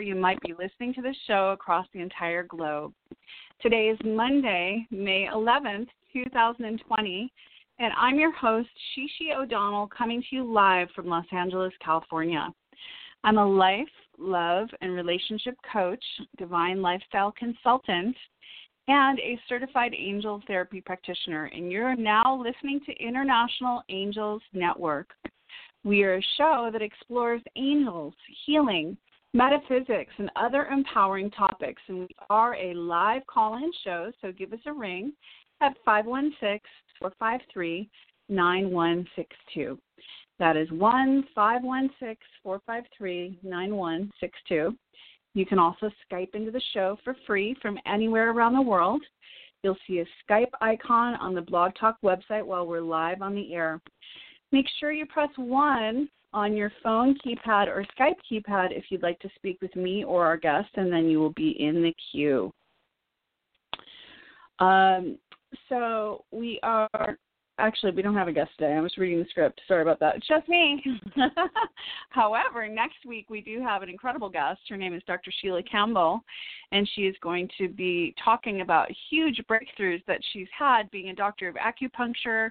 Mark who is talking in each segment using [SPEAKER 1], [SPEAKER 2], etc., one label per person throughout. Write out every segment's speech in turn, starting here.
[SPEAKER 1] and whenever you might be listening to this show across the entire globe. Today is Monday, May 11th, 2020, and I'm your host, She-She O'Donnell, coming to you live from Los Angeles, California. I'm a life, love, and relationship coach, divine lifestyle consultant, and a certified angel therapy practitioner, and you're now listening to International Angels Network. We are a show that explores angels, healing, metaphysics, and other empowering topics. And we are a live call in show, so give us a ring at 516 453 9162. That is 1 516 453 9162. You can also Skype into the show for free from anywhere around the world. You'll see a Skype icon on the Blog Talk website while we're live on the air. Make sure you press 1 on your phone keypad or Skype keypad if you'd like to speak with me or our guest, and then you will be in the queue. Um, so we are actually we don't have a guest today. I was reading the script. Sorry about that. It's just me. However, next week we do have an incredible guest. Her name is Dr. Sheila Campbell, and she is going to be talking about huge breakthroughs that she's had being a doctor of acupuncture.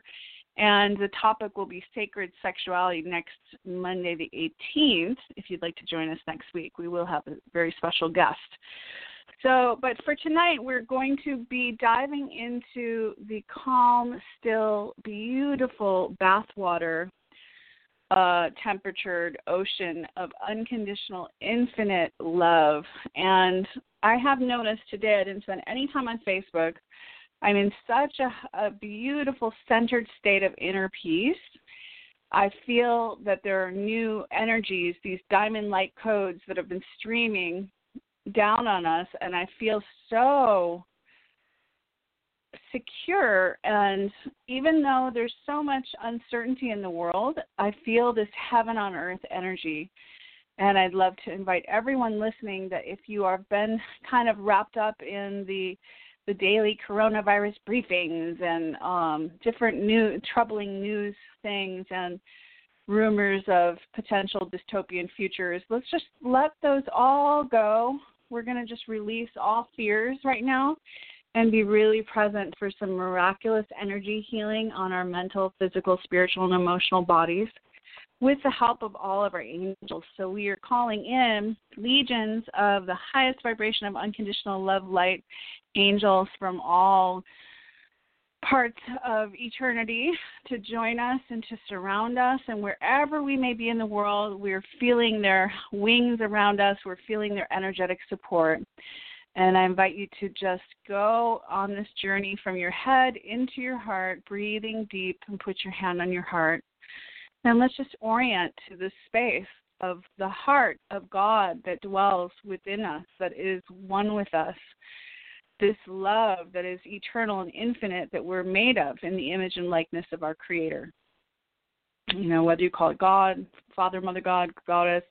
[SPEAKER 1] And the topic will be sacred sexuality next Monday, the 18th. If you'd like to join us next week, we will have a very special guest. So, but for tonight, we're going to be diving into the calm, still, beautiful bathwater uh, temperatured ocean of unconditional, infinite love. And I have noticed today, I didn't spend any time on Facebook. I'm in such a, a beautiful, centered state of inner peace. I feel that there are new energies, these diamond like codes that have been streaming down on us and I feel so secure and even though there's so much uncertainty in the world, I feel this heaven on earth energy. And I'd love to invite everyone listening that if you have been kind of wrapped up in the the daily coronavirus briefings and um, different new troubling news things and rumors of potential dystopian futures, let's just let those all go. We're going to just release all fears right now and be really present for some miraculous energy healing on our mental, physical, spiritual, and emotional bodies with the help of all of our angels. So we are calling in legions of the highest vibration of unconditional love light angels from all parts of eternity to join us and to surround us. And wherever we may be in the world, we're feeling their wings around us, we're feeling their energetic support. And I invite you to just go on this journey from your head into your heart, breathing deep, and put your hand on your heart. And let's just orient to this space of the heart of God that dwells within us, that is one with us this love that is eternal and infinite that we're made of in the image and likeness of our Creator. You know, whether you call it God, Father, Mother God, Goddess,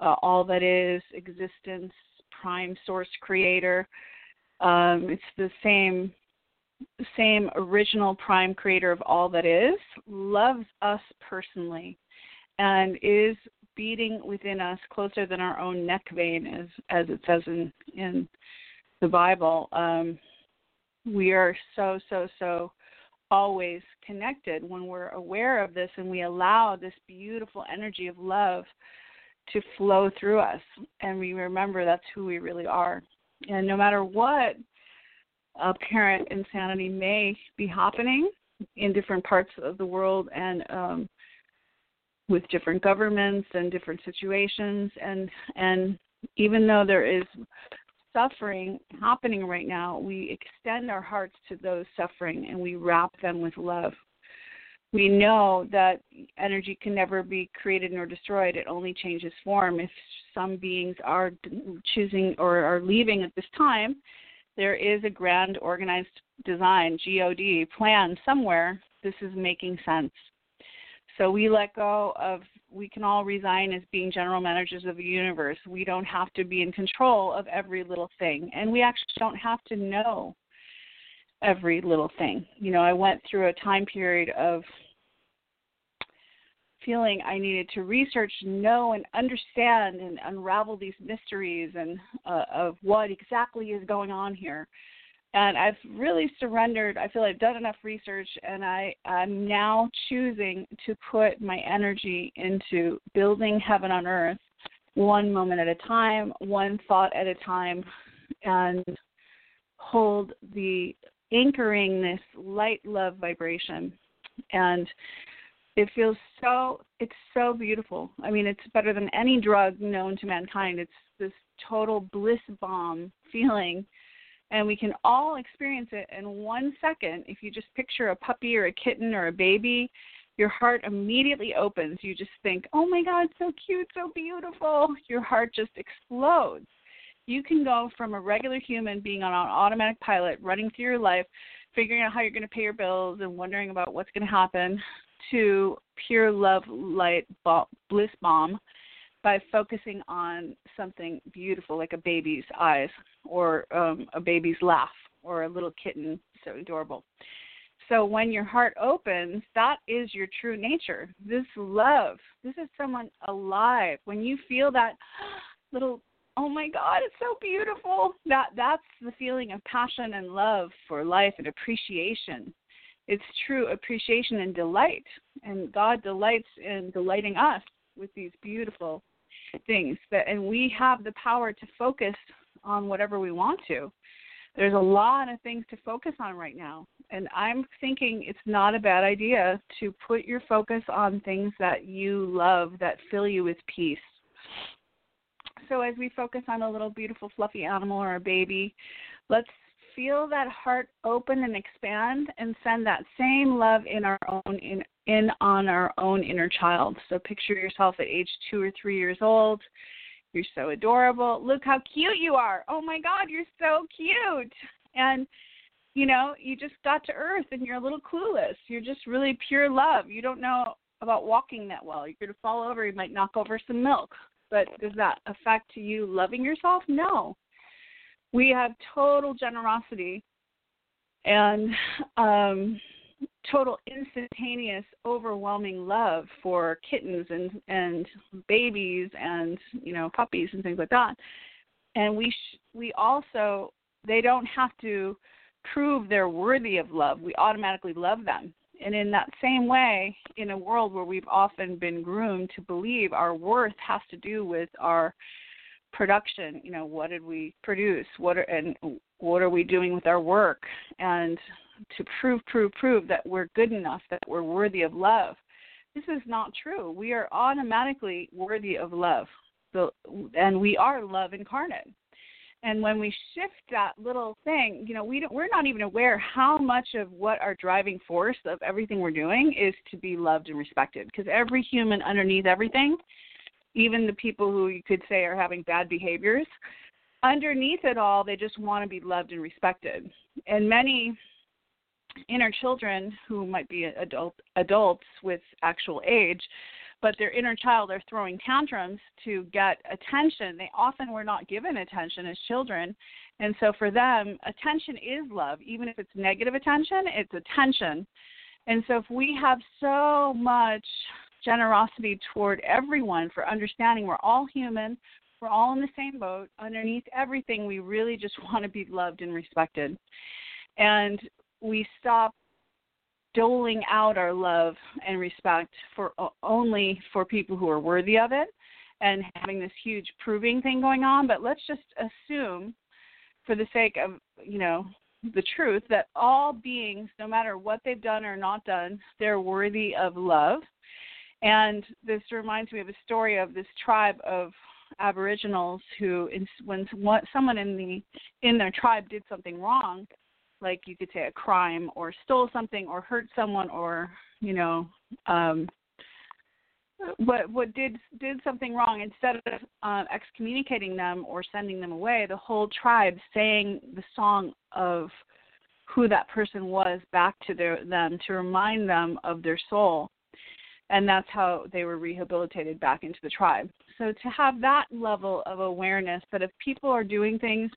[SPEAKER 1] uh, all that is, existence, prime source creator. Um, it's the same same original prime creator of all that is, loves us personally, and is beating within us closer than our own neck vein, as as it says in in the Bible, um, we are so, so, so always connected when we're aware of this and we allow this beautiful energy of love to flow through us and we remember that's who we really are. And no matter what apparent insanity may be happening in different parts of the world and um, with different governments and different situations and and even though there is suffering happening right now, we extend our hearts to those suffering and we wrap them with love. We know that energy can never be created nor destroyed, it only changes form. If some beings are choosing or are leaving at this time, there is a grand organized design, GOD, plan somewhere. This is making sense. So we let go of, we can all resign as being general managers of the universe. We don't have to be in control of every little thing. And we actually don't have to know every little thing. You know, I went through a time period of feeling I needed to research, know, and understand and unravel these mysteries and uh, of what exactly is going on here. And I've really surrendered. I feel I've done enough research, and I am now choosing to put my energy into building heaven on earth, one moment at a time, one thought at a time, and hold the anchoring this light love vibration and it feels so it's so beautiful. I mean it's better than any drug known to mankind. It's this total bliss bomb feeling and we can all experience it in one second. If you just picture a puppy or a kitten or a baby your heart immediately opens. You just think oh my god so cute so beautiful. Your heart just explodes. You can go from a regular human being on an automatic pilot running through your life figuring out how you're going to pay your bills and wondering about what's going to happen to pure love light bliss bomb by focusing on something beautiful like a baby's eyes or um, a baby's laugh or a little kitten so adorable. So when your heart opens that is your true nature. This love this is someone alive. When you feel that little oh my god it's so beautiful that that's the feeling of passion and love for life and appreciation it's true appreciation and delight. And god delights in delighting us with these beautiful things that and we have the power to focus on whatever we want to. There's a lot of things to focus on right now. And i'm thinking it's not a bad idea to put your focus on things that you love that fill you with peace. So as we focus on a little beautiful fluffy animal or a baby, let's feel that heart open and expand and send that same love in our own in, in on our own inner child. So picture yourself at age 2 or 3 years old. You're so adorable. Look how cute you are. Oh my god, you're so cute. And you know, you just got to earth and you're a little clueless. You're just really pure love. You don't know about walking that well. You're going to fall over, you might knock over some milk but does that affect you loving yourself? No. We have total generosity and um, total instantaneous, overwhelming love for kittens and and babies and you know puppies and things like that. And we sh- we also they don't have to prove they're worthy of love. We automatically love them. And in that same way, in a world where we've often been groomed to believe our worth has to do with our production, you know, what did we produce? What are, and what are we doing with our work? And to prove, prove, prove that we're good enough, that we're worthy of love. This is not true. We are automatically worthy of love. So, and we are love incarnate. And when we shift that little thing, you know, we don't, we're not even aware how much of what our driving force of everything we're doing is to be loved and respected. Because every human underneath everything, even the people who you could say are having bad behaviors, underneath it all, they just want to be loved and respected. And many inner children who might be adult adults with actual age but their inner child are throwing tantrums to get attention. They often were not given attention as children. And so for them, attention is love. Even if it's negative attention, it's attention. And so if we have so much generosity toward everyone for understanding we're all human, we're all in the same boat. Underneath everything, we really just want to be loved and respected. And we stop doling out our love and respect for only for people who are worthy of it and having this huge proving thing going on but let's just assume for the sake of you know the truth that all beings no matter what they've done or not done they're worthy of love and this reminds me of a story of this tribe of aboriginals who when someone in the in their tribe did something wrong like you could say a crime or stole something or hurt someone or you know um what what did did something wrong instead of uh, excommunicating them or sending them away the whole tribe sang the song of who that person was back to their them to remind them of their soul and that's how they were rehabilitated back into the tribe so to have that level of awareness that if people are doing things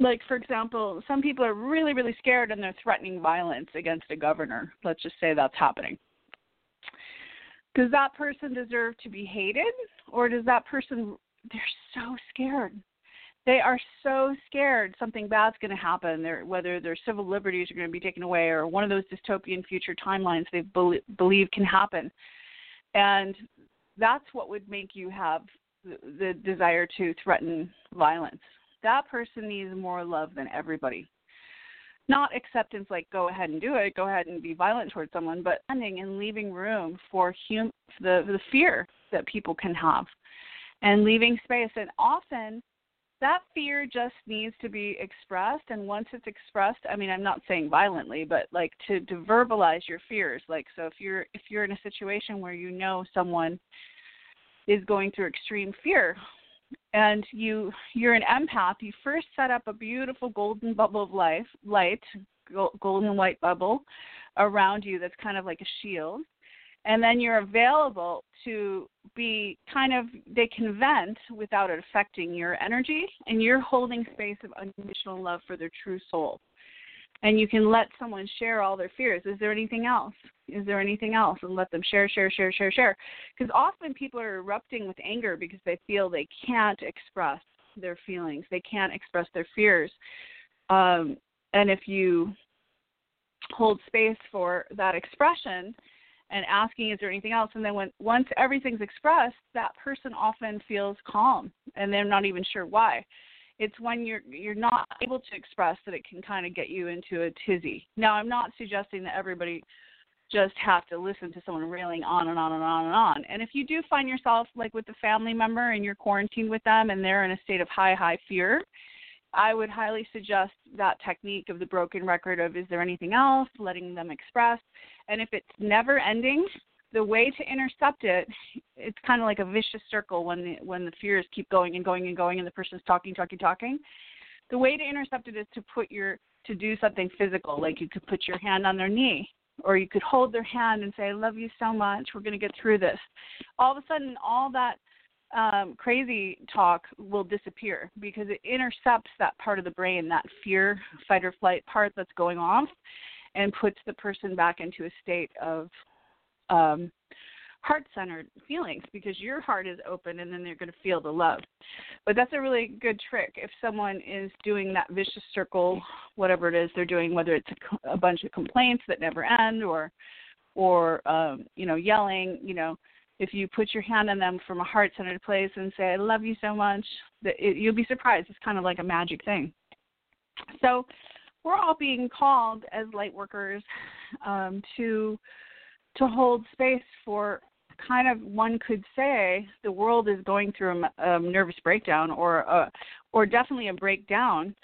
[SPEAKER 1] like for example, some people are really really scared and they're threatening violence against a governor. Let's just say that's happening. does that person deserve to be hated or does that person they're so scared they are so scared something bad's going to happen. They're, whether their civil liberties are going to be taken away or one of those dystopian future timelines they be- believe can happen. And that's what would make you have the, the desire to threaten violence. That person needs more love than everybody. Not acceptance like go ahead and do it go ahead and be violent towards someone but ending and leaving room for hum- the the fear that people can have and leaving space. And often that fear just needs to be expressed and once it's expressed i mean i'm not saying violently but like to to verbalize your fears. Like so if you're if you're in a situation where you know someone is going through extreme fear and you you're an empath you first set up a beautiful golden bubble of life light golden white bubble around you that's kind of like a shield and then you're available to be kind of they can vent without it affecting your energy and you're holding space of unconditional love for their true soul and you can let someone share all their fears. Is there anything else? Is there anything else? And let them share, share, share, share, share. Because often people are erupting with anger because they feel they can't express their feelings, they can't express their fears. Um, and if you hold space for that expression and asking, is there anything else? And then when once everything's expressed, that person often feels calm and they're not even sure why it's when you're you're not able to express that it can kind of get you into a tizzy. Now, I'm not suggesting that everybody just have to listen to someone railing on and on and on and on. And if you do find yourself like with a family member and you're quarantined with them and they're in a state of high high fear, I would highly suggest that technique of the broken record of is there anything else, letting them express. And if it's never ending, the way to intercept it it's kind of like a vicious circle when the when the fears keep going and going and going and the person's talking talking talking. The way to intercept it is to put your to do something physical like you could put your hand on their knee or you could hold their hand and say i love you so much. We're going to get through this. All of a sudden all that um, crazy talk will disappear because it intercepts that part of the brain that fear fight or flight part that's going off and puts the person back into a state of um, heart centered feelings because your heart is open and then they're going to feel the love. But that's a really good trick. If someone is doing that vicious circle, whatever it is they're doing, whether it's a, a bunch of complaints that never end or, or um, you know, yelling, you know, if you put your hand on them from a heart centered place and say, I love you so much, that it, you'll be surprised. It's kind of like a magic thing. So we're all being called as light workers um, to to hold space for kind of one could say the world is going through a, a nervous breakdown or a, or definitely a breakdown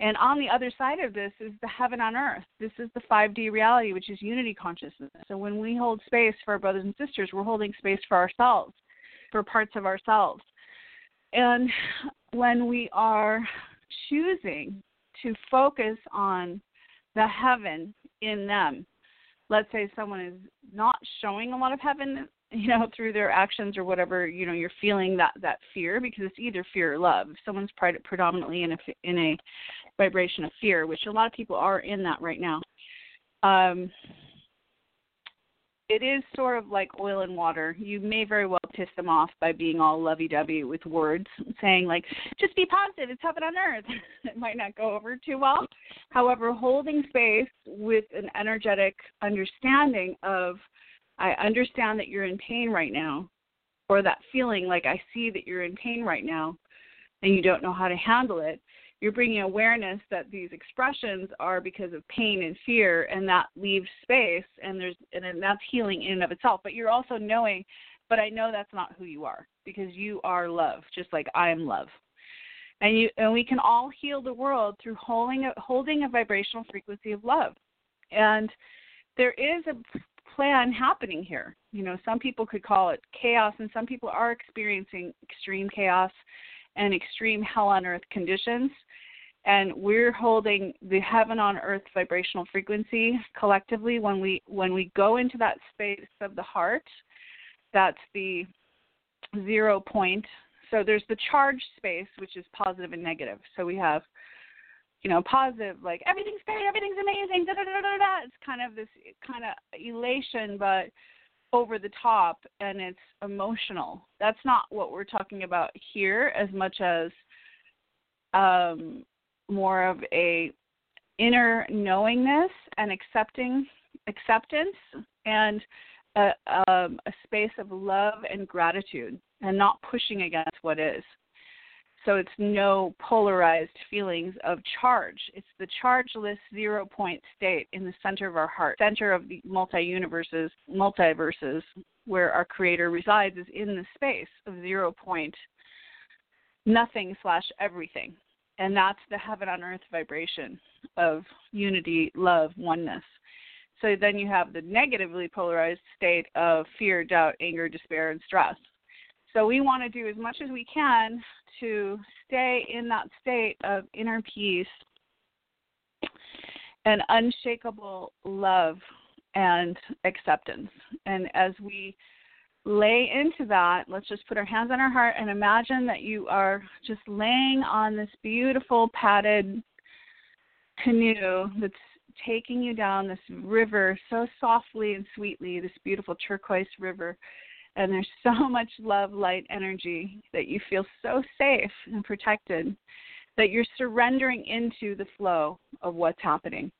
[SPEAKER 1] and on the other side of this is the heaven on earth. This is the 5D reality, which is unity consciousness. So when we hold space for our brothers and sisters, we're holding space for ourselves, for parts of ourselves. And when we are choosing to focus on the heaven in them, let's say someone is not showing a lot of heaven you know through their actions or whatever you know you're feeling that that fear because it's either fear or love if someone's predominantly in a in a vibration of fear which a lot of people are in that right now um it is sort of like oil and water. You may very well piss them off by being all lovey dovey with words, saying like, just be positive, it's heaven on earth. it might not go over too well. However, holding space with an energetic understanding of, I understand that you're in pain right now, or that feeling like I see that you're in pain right now and you don't know how to handle it you're bringing awareness that these expressions are because of pain and fear and that leaves space and there's and that's healing in and of itself. But you're also knowing but i know that's not who you are because you are love just like i am love. And you and we can all heal the world through holding a, holding a vibrational frequency of love. And there is a plan happening here. You know some people could call it chaos and some people are experiencing extreme chaos and extreme hell on earth conditions. And we're holding the heaven on earth vibrational frequency collectively. When we when we go into that space of the heart that's the zero point. So there's the charge space which is positive and negative. So we have you know positive like everything's great everything's amazing da da da da da it's kind of this kind of elation but over the top and it's emotional. That's not what we're talking about here as much as um, more of a inner knowingness and accepting acceptance and a, um, a space of love and gratitude and not pushing against what is. So it's no polarized feelings of charge. It's the chargeless zero point state in the center of our heart, center of the multi universes, multiverses, where our creator resides is in the space of zero point nothing slash everything. And that's the heaven on earth vibration of unity, love, oneness. So then you have the negatively polarized state of fear, doubt, anger, despair, and stress. So we want to do as much as we can to stay in that state of inner peace and unshakable love and acceptance. And as we lay into that, let's just put our hands on our heart and imagine that you are just laying on this beautiful padded canoe that's taking you down this river so softly and sweetly, this beautiful turquoise river and there's so much love, light, energy that you feel so safe and protected that you're surrendering into the flow of what's happening.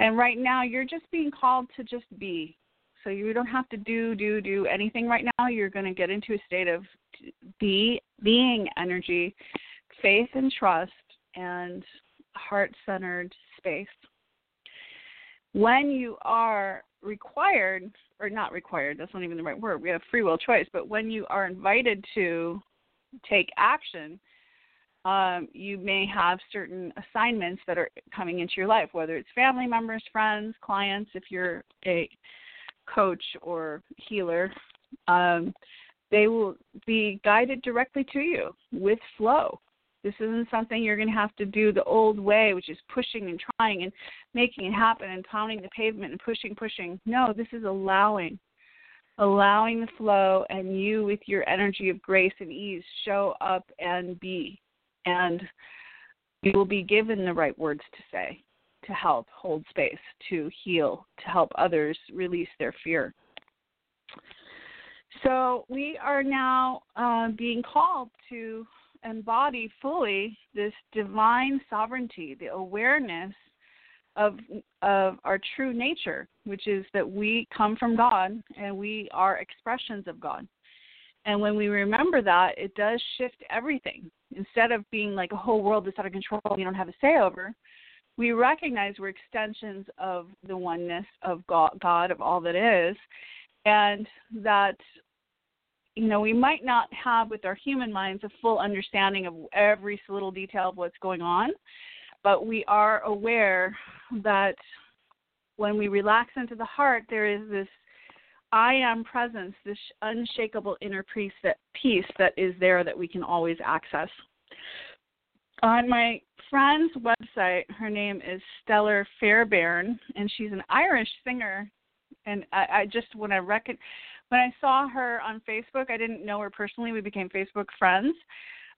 [SPEAKER 1] And right now, you're just being called to just be. So you don't have to do, do, do anything right now. You're going to get into a state of be, being energy, faith and trust, and heart centered space. When you are required or not required that's not even the right word we have free will choice but when you are invited to take action um, you may have certain assignments that are coming into your life whether it's family members friends clients if you're a coach or healer um, they will be guided directly to you with flow this isn't something you're going to have to do the old way, which is pushing and trying and making it happen and pounding the pavement and pushing, pushing. No, this is allowing, allowing the flow, and you, with your energy of grace and ease, show up and be. And you will be given the right words to say to help hold space, to heal, to help others release their fear. So we are now uh, being called to embody fully this divine sovereignty, the awareness of of our true nature, which is that we come from God and we are expressions of God. And when we remember that, it does shift everything. Instead of being like a whole world that's out of control we don't have a say over, we recognize we're extensions of the oneness of God, God of all that is, and that you know, we might not have with our human minds a full understanding of every little detail of what's going on, but we are aware that when we relax into the heart, there is this I am presence, this unshakable inner peace that, peace that is there that we can always access. On my friend's website, her name is Stella Fairbairn, and she's an Irish singer. And I, I just when I reckon when I saw her on Facebook, I didn't know her personally. We became Facebook friends.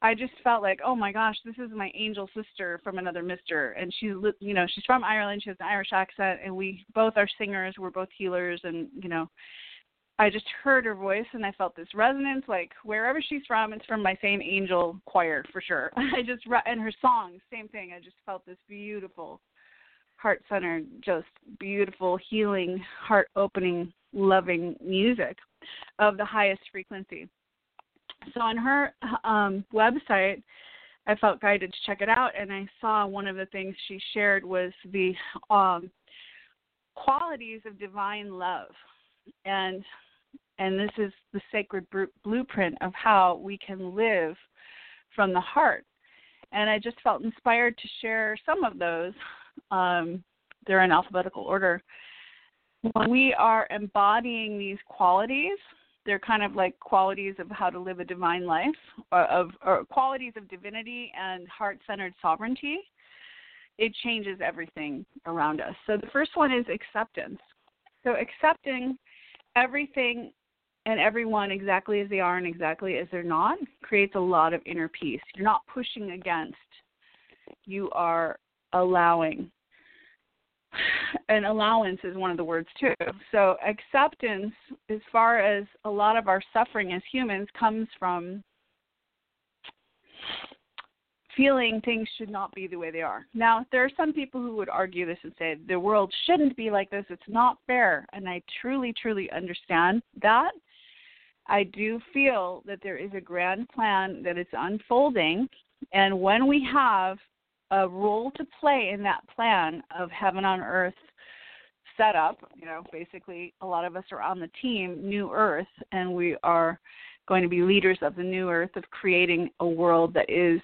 [SPEAKER 1] I just felt like, oh my gosh, this is my angel sister from another mister, and she's, you know, she's from Ireland. She has an Irish accent, and we both are singers. We're both healers, and you know, I just heard her voice, and I felt this resonance. Like wherever she's from, it's from my same angel choir for sure. I just and her songs, same thing. I just felt this beautiful, heart-centered, just beautiful, healing, heart-opening loving music of the highest frequency. So on her um, website, I felt guided to check it out, and I saw one of the things she shared was the um, qualities of divine love, and and this is the sacred blueprint of how we can live from the heart. And I just felt inspired to share some of those. Um, they're in alphabetical order when we are embodying these qualities, they're kind of like qualities of how to live a divine life, or uh, of or qualities of divinity and heart-centered sovereignty. It changes everything around us. So the first one is acceptance. So accepting everything and everyone exactly as they are and exactly as they're not creates a lot of inner peace. You're not pushing against. You are allowing and allowance is one of the words too. So acceptance, as far as a lot of our suffering as humans, comes from feeling things should not be the way they are. Now, there are some people who would argue this and say the world shouldn't be like this. It's not fair. And I truly, truly understand that. I do feel that there is a grand plan that is unfolding. And when we have a role to play in that plan of heaven on earth set up, you know, basically a lot of us are on the team, New Earth, and we are going to be leaders of the new earth of creating a world that is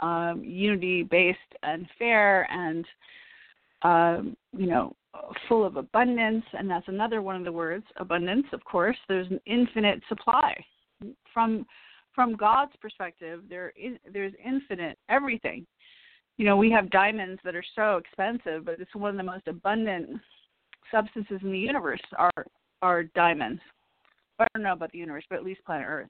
[SPEAKER 1] um, unity based and fair and um, you know full of abundance. And that's another one of the words abundance of course. There's an infinite supply. From from god's perspective there is there's infinite everything you know we have diamonds that are so expensive but it's one of the most abundant substances in the universe are are diamonds. I don't know about the universe but at least planet earth.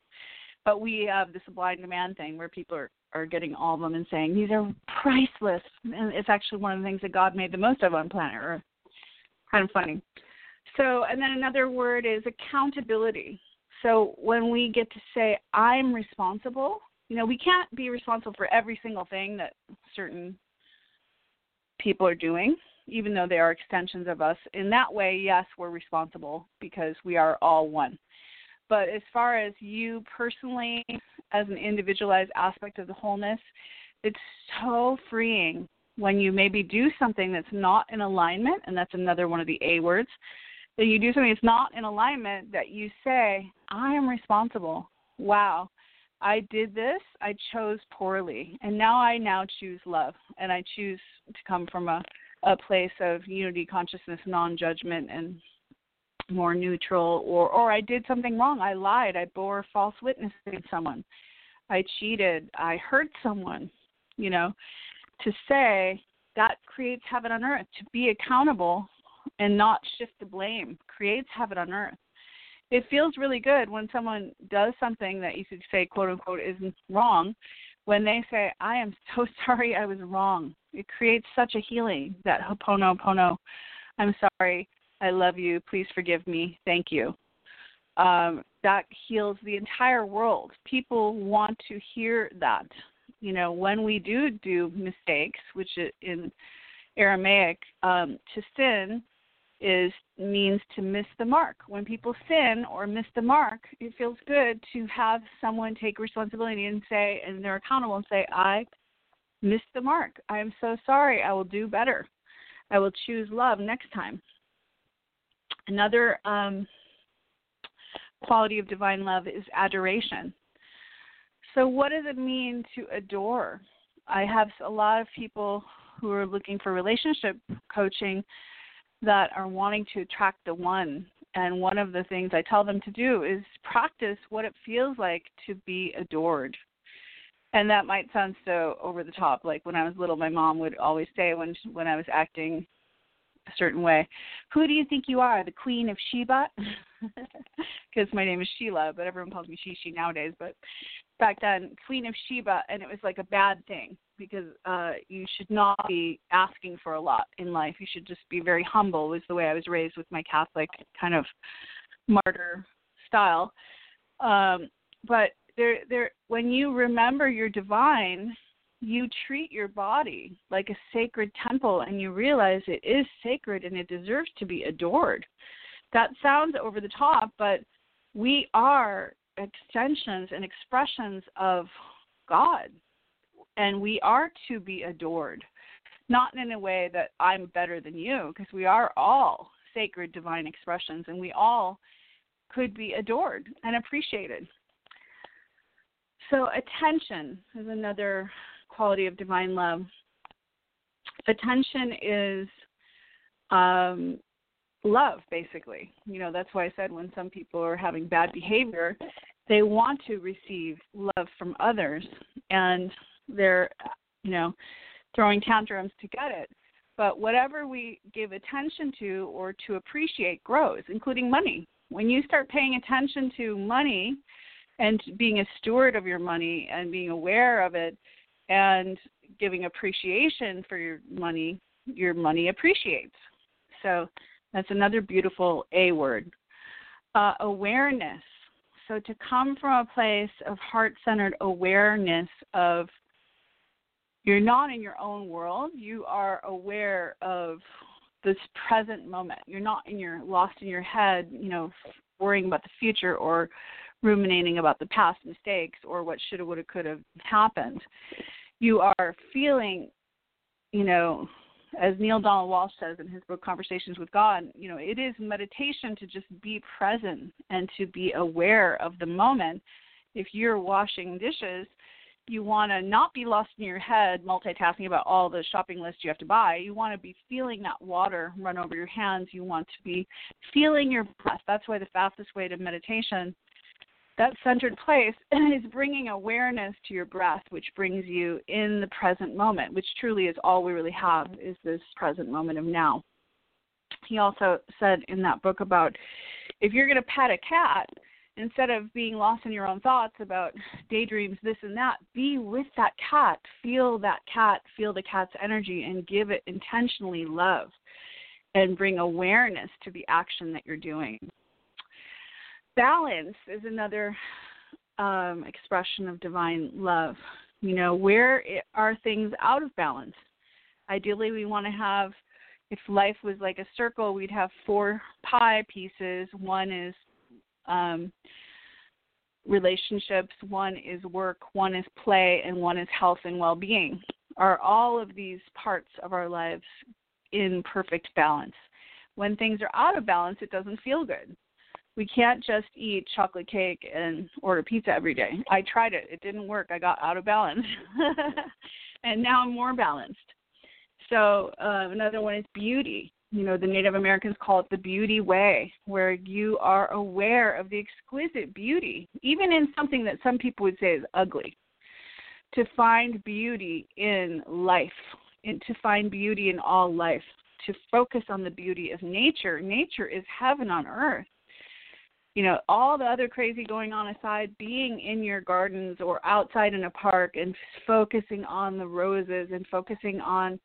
[SPEAKER 1] But we have the supply and demand thing where people are are getting all of them and saying these are priceless. And it's actually one of the things that god made the most of on planet earth. Kind of funny. So and then another word is accountability. So when we get to say i'm responsible you know we can't be responsible for every single thing that certain people are doing even though they are extensions of us in that way yes we're responsible because we are all one but as far as you personally, as an individualized aspect of the wholeness, it's so freeing when you maybe do something that's not in alignment, and that's another one of the A words. That you do something that's not in alignment, that you say, I am responsible. Wow, I did this, I chose poorly, and now I now choose love, and I choose to come from a, a place of unity, consciousness, non judgment, and more neutral or or I did something wrong. I lied. I bore false witness against someone. I cheated. I hurt someone. You know, to say that creates heaven on earth. To be accountable and not shift the blame creates heaven on earth. It feels really good when someone does something that you could say quote unquote isn't wrong. When they say, I am so sorry I was wrong. It creates such a healing that ho'oponopono. I'm sorry I love you. Please forgive me. Thank you. Um, that heals the entire world. People want to hear that. You know, when we do do mistakes, which in Aramaic, um, to sin is means to miss the mark. When people sin or miss the mark, it feels good to have someone take responsibility and say, and they're accountable and say, I missed the mark. I am so sorry. I will do better. I will choose love next time. Another um, quality of divine love is adoration. So, what does it mean to adore? I have a lot of people who are looking for relationship coaching that are wanting to attract the one. And one of the things I tell them to do is practice what it feels like to be adored. And that might sound so over the top. Like when I was little, my mom would always say when when I was acting a certain way. Who do you think you are, the Queen of Sheba? Because my name is Sheila, but everyone calls me She-She nowadays. But back then, Queen of Sheba, and it was like a bad thing because uh you should not be asking for a lot in life. You should just be very humble. Was the way I was raised with my Catholic kind of martyr style. Um, but there, there, when you remember your divine, you treat your body like a sacred temple and you realize it is sacred and it deserves to be adored. That sounds over the top, but we are extensions and expressions of God, and we are to be adored. Not in a way that I'm better than you, because we are all sacred divine expressions, and we all could be adored and appreciated. So, attention is another quality of divine love. Attention is um, love, basically. You know, that's why I said when some people are having bad behavior, they want to receive love from others and they're, you know, throwing tantrums to get it. But whatever we give attention to or to appreciate grows, including money. When you start paying attention to money and being a steward of your money and being aware of it, and giving appreciation for your money, your money appreciates. So that's another beautiful A word. Uh, awareness. So to come from a place of heart centered awareness of you're not in your own world, you are aware of this present moment. You're not in your lost in your head, you know, worrying about the future or ruminating about the past mistakes or what should have, would have, could have happened. You are feeling, you know, as Neale Donald Walsch says in his book Conversations with God, you know, it is meditation to just be present and to be aware of the moment. If you're washing dishes, you want to not be lost in your head multitasking about all the shopping lists you have to buy. You want to be feeling that water run over your hands. You want to be feeling your breath. That's why the fastest way to meditation, that centered place, is bringing awareness to your breath, which brings you in the present moment, which truly is all we really have is this present moment of now. He also said in that book about if you're going to pet a cat, instead of being lost in your own thoughts about daydreams, this and that, be with that cat. Feel that cat, feel the cat's energy, and give it intentionally love and bring awareness to the action that you're doing. Balance is another um, expression of divine love. You know, where are things out of balance? Ideally, we want to have, if life was like a circle, we'd have four pie pieces. One is um, relationships, one is work, one is play, and one is health and well being. Are all of these parts of our lives in perfect balance? When things are out of balance, it doesn't feel good. We can't just eat chocolate cake and order pizza every day. I tried it, it didn't work. I got out of balance. and now I'm more balanced. So, uh, another one is beauty you know the native americans call it the beauty way where you are aware of the exquisite beauty even in something that some people would say is ugly to find beauty in life and to find beauty in all life to focus on the beauty of nature nature is heaven on earth you know all the other crazy going on aside being in your gardens or outside in a park and focusing on the roses and focusing on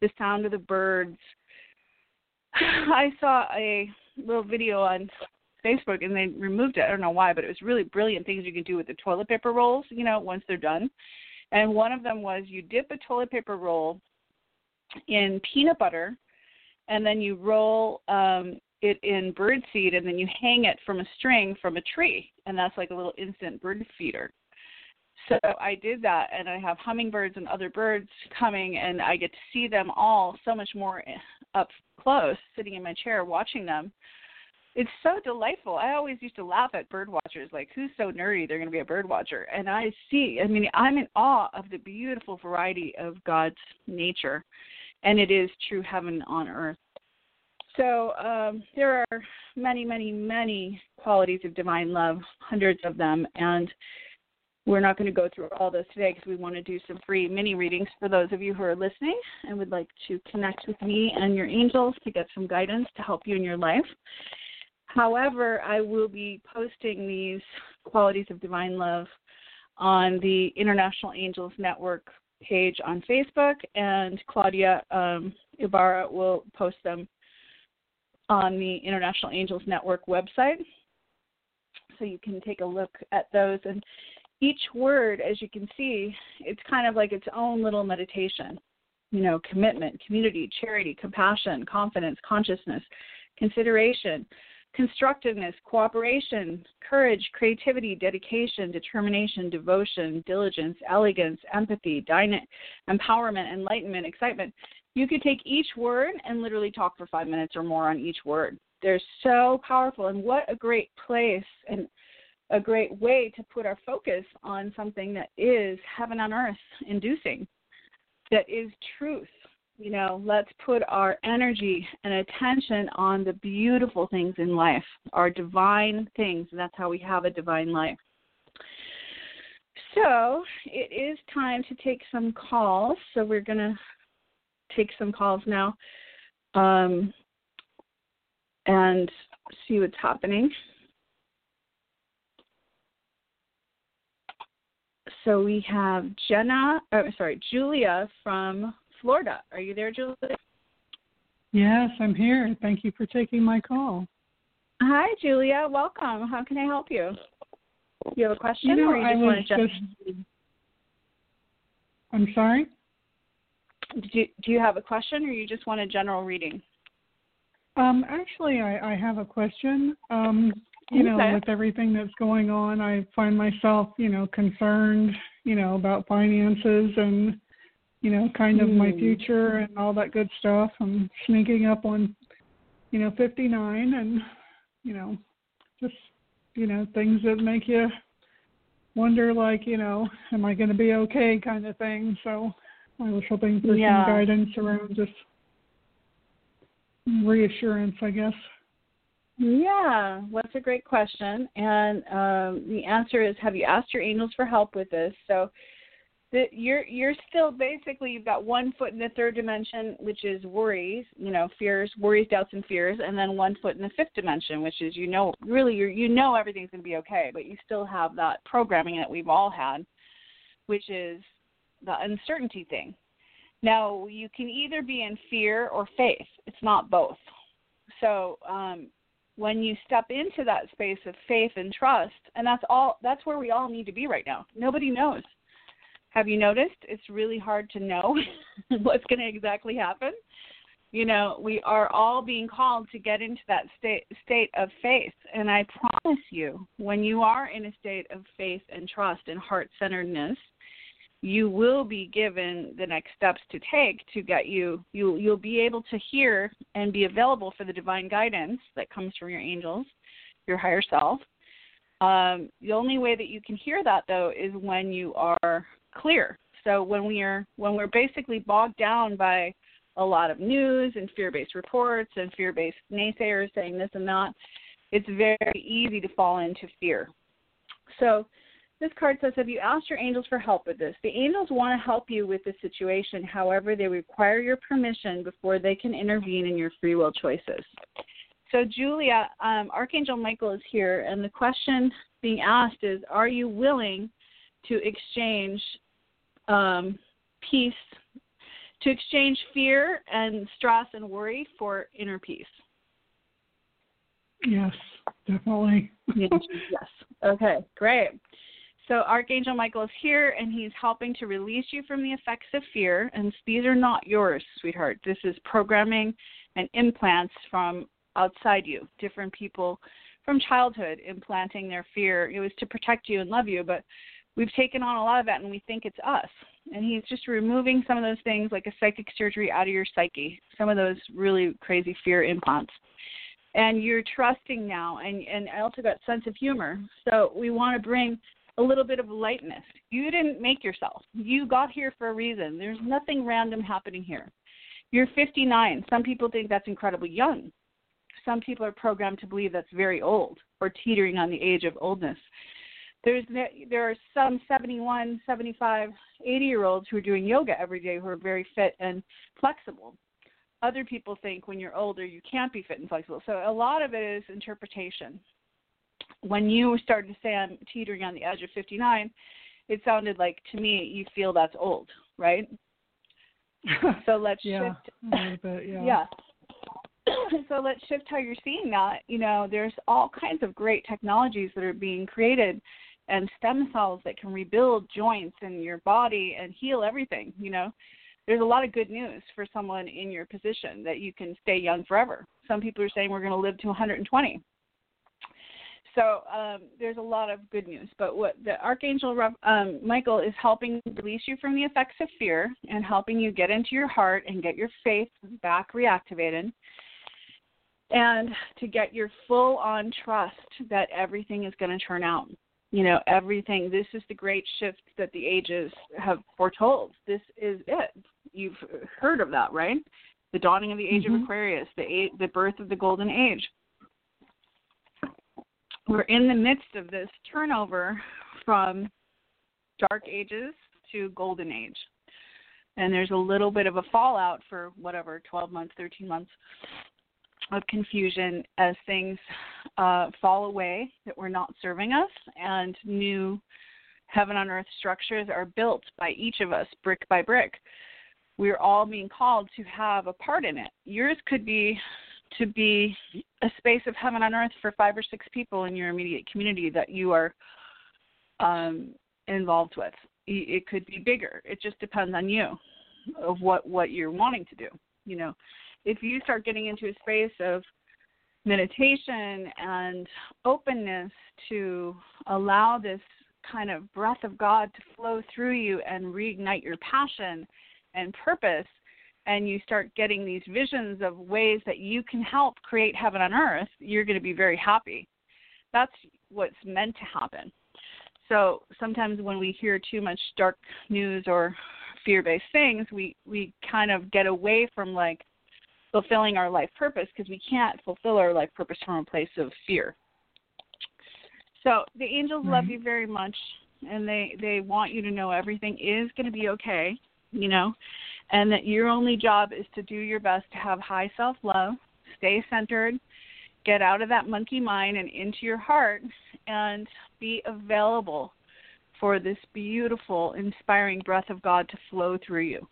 [SPEAKER 1] the sound of the birds I saw a little video on Facebook and they removed it. I don't know why, but it was really brilliant things you can do with the toilet paper rolls, you know, once they're done. And one of them was you dip a toilet paper roll in peanut butter and then you roll um it in bird seed and then you hang it from a string from a tree and that's like a little instant bird feeder. So I did that and I have hummingbirds and other birds coming and I get to see them all so much more eh, up close, sitting in my chair watching them. It's so delightful. I always used to laugh at bird watchers, like who's so nerdy they're going to be a bird watcher. And I see, I mean, I'm in awe of the beautiful variety of God's nature, and it is true heaven on earth. So um, there are many, many, many qualities of divine love, hundreds of them, and we're not going to go through all those today because we want to do some free mini readings for those of you who are listening and would like to connect with me and your angels to get some guidance to help you in your life. However, I will be posting these qualities of divine love on the International Angels Network page on Facebook, and Claudia um, Ibarra will post them on the International Angels Network website. So you can take a look at those. And each word, as you can see, it's kind of like its own little meditation. You know, commitment, community, charity, compassion, confidence, consciousness, consideration, constructiveness, cooperation, courage, creativity, dedication, determination, devotion, diligence, elegance, empathy, dyna- empowerment, enlightenment, excitement. You could take each word and literally talk for five minutes or more on each word. They're so powerful, and what a great place and a great way to put our focus on something that is heaven on earth inducing, that is truth. You know, let's put our energy and attention on the beautiful things in life, our divine things, and that's how we have a divine life. So it is time to take some calls. So we're going to take some calls now um, and see what's happening. So we have Jenna, oh, sorry, Julia from Florida. Are you there, Julia?
[SPEAKER 2] Yes, I'm here. Thank you for taking my call.
[SPEAKER 1] Hi, Julia. Welcome. How can I help you? You have a question,
[SPEAKER 2] you know,
[SPEAKER 1] or you just
[SPEAKER 2] I
[SPEAKER 1] want to
[SPEAKER 2] just... I'm sorry.
[SPEAKER 1] Do you, do you have a question, or you just want a general reading?
[SPEAKER 2] Um, actually, I, I have a question. Um, you know,
[SPEAKER 1] okay.
[SPEAKER 2] with everything that's going on, I find myself, you know, concerned, you know, about finances and, you know, kind of mm. my hmm. future and all that good stuff. I'm sneaking up on, you know, 59 and, you know, just, you know, things that make you wonder, like, you know, am I going to be okay kind of thing. So I was hoping for
[SPEAKER 1] yeah.
[SPEAKER 2] some guidance around just reassurance, I guess.
[SPEAKER 1] Yeah, that's a great question. And um, the answer is have you asked your angels for help with this? So the, you're you're still basically you've got one foot in the third dimension, which is worries, you know, fears, worries, doubts, and fears, and then one foot in the fifth dimension, which is you know really you you know everything's going to be okay, but you still have that programming that we've all had, which is the uncertainty thing. Now you can either be in fear or faith. It's not both. So um, when you step into that space of faith and trust, and that's all that's where we all need to be right now. Nobody knows. Have you noticed it's really hard to know what's going to exactly happen? You know, we are all being called to get into that state state of faith, and I promise you, when you are in a state of faith and trust and heart-centeredness, you will be given the next steps to take to get you you you'll be able to hear and be available for the divine guidance that comes from your angels your higher self. Um, the only way that you can hear that though is when you are clear. So when we are when we're basically bogged down by a lot of news and fear-based reports and fear-based naysayers saying this and that it's very easy to fall into fear. So this card says, Have you asked your angels for help with this? The angels want to help you with the situation. However, they require your permission before they can intervene in your free will choices. So, Julia, um, Archangel Michael is here, and the question being asked is Are you willing to exchange um, peace, to exchange fear and stress and worry for inner peace?
[SPEAKER 2] Yes, definitely.
[SPEAKER 1] yes. Okay, great. So Archangel Michael is here and he's helping to release you from the effects of fear. And these are not yours, sweetheart. This is programming and implants from outside you, different people from childhood implanting their fear. It was to protect you and love you, but we've taken on a lot of that and we think it's us. And he's just removing some of those things like a psychic surgery out of your psyche, some of those really crazy fear implants. And you're trusting now and, and I also got sense of humor. So we want to bring a little bit of lightness. You didn't make yourself. You got here for a reason. There's nothing random happening here. You're 59. Some people think that's incredibly young. Some people are programmed to believe that's very old or teetering on the age of oldness. There's there are some 71, 75, 80 year olds who are doing yoga every day who are very fit and flexible. Other people think when you're older you can't be fit and flexible. So a lot of it is interpretation when you started to say I'm teetering on the edge of 59, it sounded like to me you feel that's old, right? so let's
[SPEAKER 2] yeah,
[SPEAKER 1] shift.
[SPEAKER 2] Bit, yeah.
[SPEAKER 1] yeah. so let's shift how you're seeing that. You know, there's all kinds of great technologies that are being created and stem cells that can rebuild joints in your body and heal everything, you know. There's a lot of good news for someone in your position that you can stay young forever. Some people are saying we're going to live to 120 so um, there's a lot of good news. But what the Archangel um, Michael is helping release you from the effects of fear and helping you get into your heart and get your faith back reactivated. And to get your full on trust that everything is going to turn out. You know, everything. This is the great shift that the ages have foretold. This is it. You've heard of that, right? The dawning of the age mm-hmm. of Aquarius, the, the birth of the golden age we're in the midst of this turnover from dark ages to golden age. And there's a little bit of a fallout for whatever, 12 months, 13 months of confusion as things uh, fall away that were not serving us and new heaven on earth structures are built by each of us brick by brick we're all being called to have a part in it. Yours could be to be a space of heaven on earth for five or six people in your immediate community that you are um, involved with. It could be bigger. It just depends on you of what what you're wanting to do. You know, if you start getting into a space of meditation and openness to allow this kind of breath of God to flow through you and reignite your passion and purpose, and you start getting these visions of ways that you can help create heaven on earth, you're going to be very happy. That's what's meant to happen. So sometimes when we hear too much dark news or fear-based things, we we kind of get away from like fulfilling our life purpose because we can't fulfill our life purpose from a place of fear. So the angels love you very much and they they want you to know everything is going to be okay, you know, and that your only job is to do your best to have high self-love, stay centered, get out of that monkey mind and into your heart and be available for this beautiful inspiring breath of God to flow through you.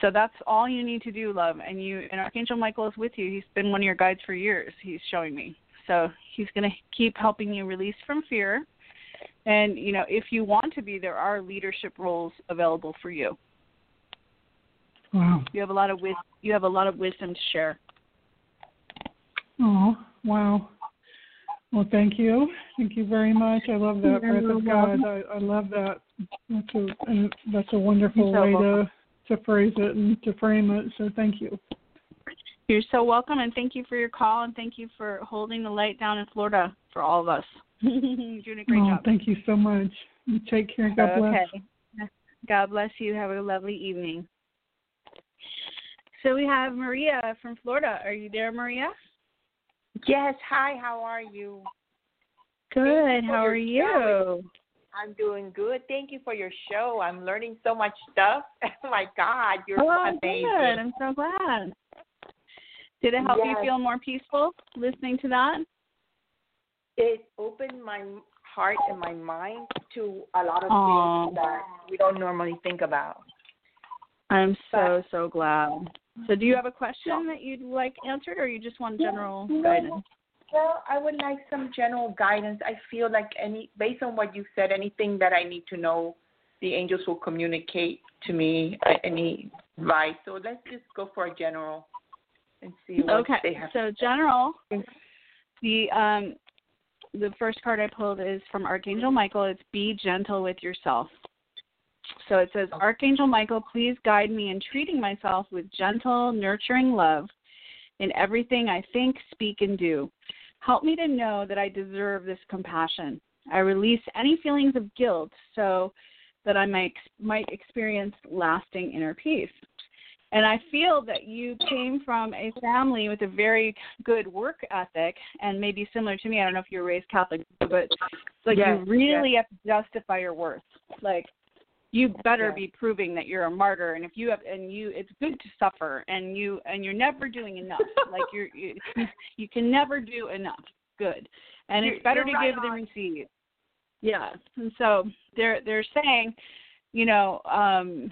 [SPEAKER 1] So that's all you need to do, love. And you and Archangel Michael is with you. He's been one of your guides for years. He's showing me. So he's going to keep helping you release from fear. And you know, if you want to be, there are leadership roles available for you.
[SPEAKER 2] Wow.
[SPEAKER 1] You have a lot of wis- you have a lot of wisdom to share.
[SPEAKER 2] Oh, wow. Well, thank you. Thank you very much. I love that breath of God. I, I love that. That's a that's a wonderful
[SPEAKER 1] so
[SPEAKER 2] way
[SPEAKER 1] welcome.
[SPEAKER 2] to to phrase it and to frame it. So thank you.
[SPEAKER 1] You're so welcome, and thank you for your call, and thank you for holding the light down in Florida for all of us. You're doing a great
[SPEAKER 2] oh,
[SPEAKER 1] job.
[SPEAKER 2] thank you so much. You take care. God bless.
[SPEAKER 1] Okay. God bless you. Have a lovely evening. So we have Maria from Florida. Are you there, Maria?
[SPEAKER 3] Yes. Hi. How are you?
[SPEAKER 1] Good.
[SPEAKER 3] you
[SPEAKER 1] How are you?
[SPEAKER 3] show. I'm doing good. Thank you for your show. I'm learning so much stuff. Oh my God, you're
[SPEAKER 1] oh,
[SPEAKER 3] amazing.
[SPEAKER 1] good. I'm so glad. Did it help you feel more peaceful listening to that?
[SPEAKER 3] It opened my heart and my mind to a lot of
[SPEAKER 1] Aw.
[SPEAKER 3] things that we don't normally think about.
[SPEAKER 1] I'm so so glad. So, do you have a question that you'd like answered, or you just want general
[SPEAKER 3] No.
[SPEAKER 1] guidance?
[SPEAKER 3] Well, I would like some general guidance. I feel like any based on what you said, anything that I need to know, the angels will communicate to me. uh, Any advice? So let's just go for a general and see what
[SPEAKER 1] Okay.
[SPEAKER 3] they have. Okay.
[SPEAKER 1] So, general. The um, the first card I pulled is from Archangel Michael. It's be gentle with yourself. So it says, Archangel Michael, please guide me in treating myself with gentle, nurturing love in everything I think, speak, and do. Help me to know that I deserve this compassion. I release any feelings of guilt so that I might, might experience lasting inner peace. And I feel that you came from a family with a very good work ethic, and maybe similar to me. I don't know if you were raised Catholic, but it's like
[SPEAKER 3] Yes,
[SPEAKER 1] you really have to justify your worth. Like you better
[SPEAKER 3] Yes.
[SPEAKER 1] be proving that you're a martyr, and if you have, and you, it's good to suffer, and you, and you're never doing enough. like you're, you, you can never do enough. Good, and
[SPEAKER 3] You're-
[SPEAKER 1] it's better to
[SPEAKER 3] right
[SPEAKER 1] give than receive. Yeah, and so they're they're saying, you know, um,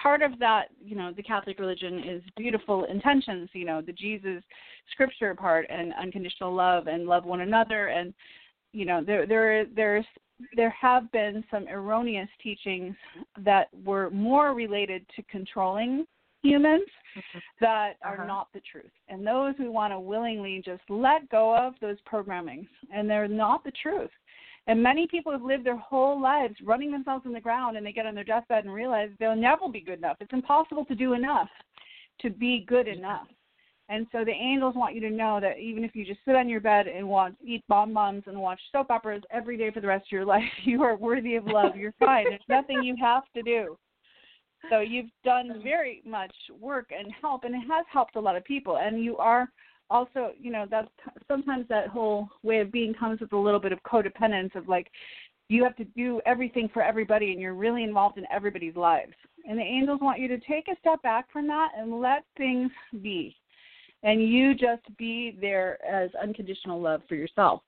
[SPEAKER 1] part of that, you know, the Catholic religion is beautiful intentions, you know, the Jesus scripture part and unconditional love and love one another and you know, there there there's there have been some erroneous teachings that were more related to controlling humans that are
[SPEAKER 3] Uh-huh.
[SPEAKER 1] not the truth. And those we want to willingly just let go of those programmings and they're not the truth. And many people have lived their whole lives running themselves in the ground and they get on their deathbed and realize they'll never be good enough. It's impossible to do enough to be good enough. And so the angels want you to know that even if you just sit on your bed and watch eat bonbons and watch soap operas every day for the rest of your life, you are worthy of love. You're fine. There's nothing you have to do. So you've done very much work and help and it has helped a lot of people and you are also, you know, that's sometimes that whole way of being comes with a little bit of codependence of like you have to do everything for everybody and you're really involved in everybody's lives. And the angels want you to take a step back from that and let things be. And you just be there as unconditional love for yourself.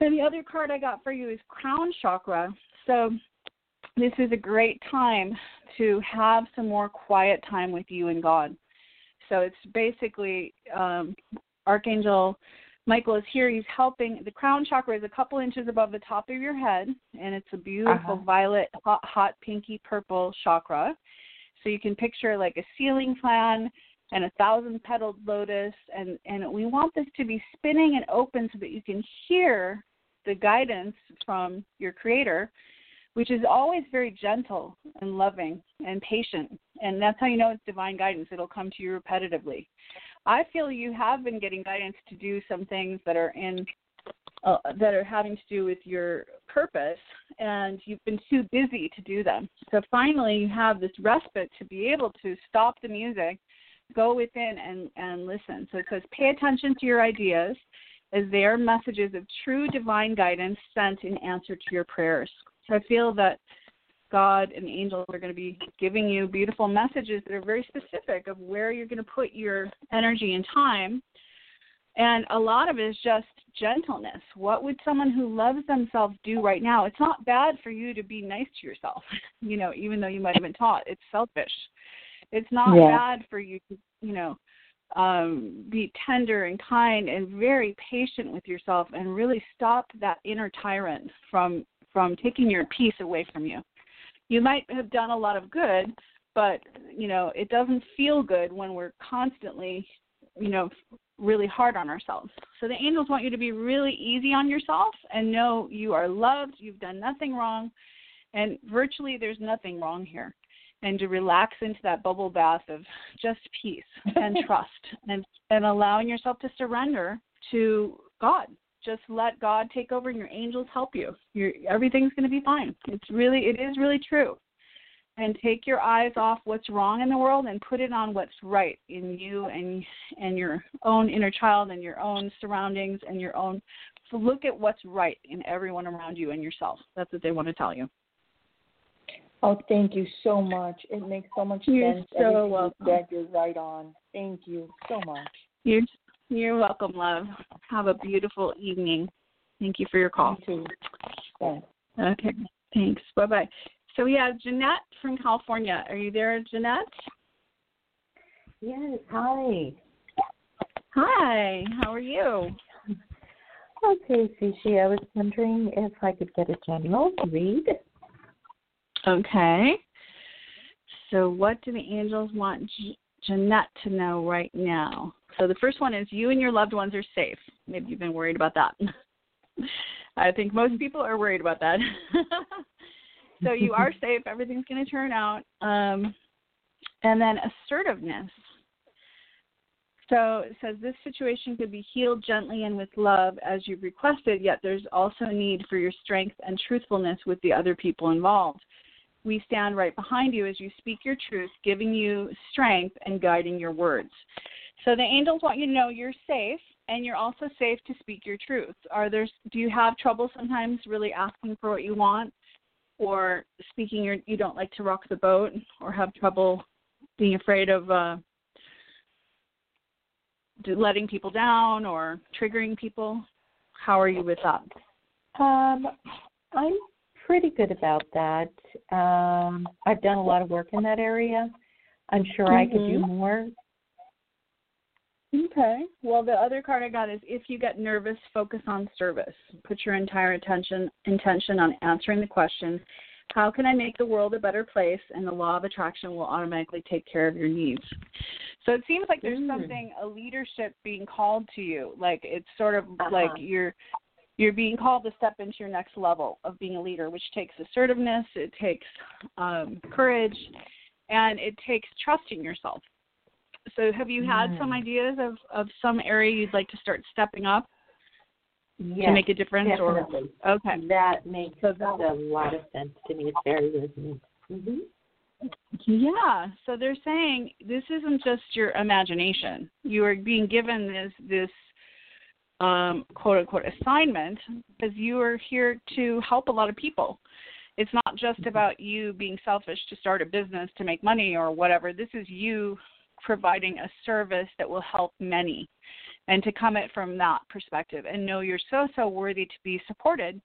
[SPEAKER 1] So the other card I got for you is crown chakra. So this is a great time to have some more quiet time with you and God. So it's basically um, Archangel Michael is here. He's helping. The crown chakra is a couple inches above the top of your head, and it's a beautiful uh-huh. violet, hot, hot, pinky purple chakra. So you can picture like a ceiling fan and a thousand petaled lotus, and and we want this to be spinning and open so that you can hear the guidance from your creator which is always very gentle and loving and patient. And that's how you know it's divine guidance. It'll come to you repetitively. I feel you have been getting guidance to do some things that are in uh, that are having to do with your purpose, and you've been too busy to do them. So finally, you have this respite to be able to stop the music, go within, and and listen. So it says, pay attention to your ideas, as they are messages of true divine guidance sent in answer to your prayers. So I feel that God and angels are going to be giving you beautiful messages that are very specific of where you're going to put your energy and time. And a lot of it is just gentleness. What would someone who loves themselves do right now? It's not bad for you to be nice to yourself, you know, even though you might have been taught it's selfish. It's not yeah. bad for you to, you know, um, be tender and kind and very patient with yourself and really stop that inner tyrant from from taking your peace away from you. You might have done a lot of good, but you know, it doesn't feel good when we're constantly, you know, really hard on ourselves. So the angels want you to be really easy on yourself and know you are loved, you've done nothing wrong, and virtually there's nothing wrong here. And to relax into that bubble bath of just peace and trust and and allowing yourself to surrender to God just let God take over and your angels help you. Your everything's going to be fine. It's really it is really true. And take your eyes off what's wrong in the world and put it on what's right in you and and your own inner child and your own surroundings and your own so look at what's right in everyone around you and yourself. That's what they want to tell you.
[SPEAKER 3] Oh, thank you so much. It makes so much sense.
[SPEAKER 1] You're
[SPEAKER 3] sense.
[SPEAKER 1] So Everything welcome.
[SPEAKER 3] you you're right on. Thank you so much.
[SPEAKER 1] You're you're welcome, love. Have a beautiful evening. Thank you for your call.
[SPEAKER 3] You too.
[SPEAKER 1] Okay, thanks. Bye bye. So we have Jeanette from California. Are you there, Jeanette?
[SPEAKER 4] Yes. Hi.
[SPEAKER 1] Hi. How are you?
[SPEAKER 4] Okay, She-She. I was wondering if I could get a general read.
[SPEAKER 1] Okay. So, what do the angels want Jeanette to know right now? So the first one is you and your loved ones are safe. Maybe you've been worried about that. I think most people are worried about that. so you are safe. Everything's going to turn out. Um, and then assertiveness. So it says this situation could be healed gently and with love as you've requested, yet there's also a need for your strength and truthfulness with the other people involved. We stand right behind you as you speak your truth, giving you strength and guiding your words. So the angels want you to know you're safe and you're also safe to speak your truth. Are there do you have trouble sometimes really asking for what you want or speaking your you don't like to rock the boat or have trouble being afraid of uh letting people down or triggering people? How are you with that?
[SPEAKER 4] Um I'm pretty good about that. Um I've done a lot of work in that area. I'm sure mm-hmm. I could do mm-hmm. more.
[SPEAKER 1] Okay. Well, the other card I got is if you get nervous, focus on service. Put your entire attention intention on answering the question, how can I make the world a better place? And the law of attraction will automatically take care of your needs. So it seems like there's mm. something a leadership being called to you. Like it's sort of uh-huh. like you're you're being called to step into your next level of being a leader, which takes assertiveness, it takes um, courage, and it takes trusting yourself. So have you had mm. some ideas of, of some area you'd like to start stepping up
[SPEAKER 4] yes,
[SPEAKER 1] to make a difference?
[SPEAKER 4] Definitely.
[SPEAKER 1] Or okay,
[SPEAKER 4] that makes so that, a lot of sense to me. It's very resonant. Mm-hmm.
[SPEAKER 1] Yeah. So they're saying this isn't just your imagination. You are being given this this um, quote unquote assignment because you are here to help a lot of people. It's not just mm-hmm. about you being selfish to start a business to make money or whatever. This is you providing a service that will help many and to come at from that perspective and know you're so so worthy to be supported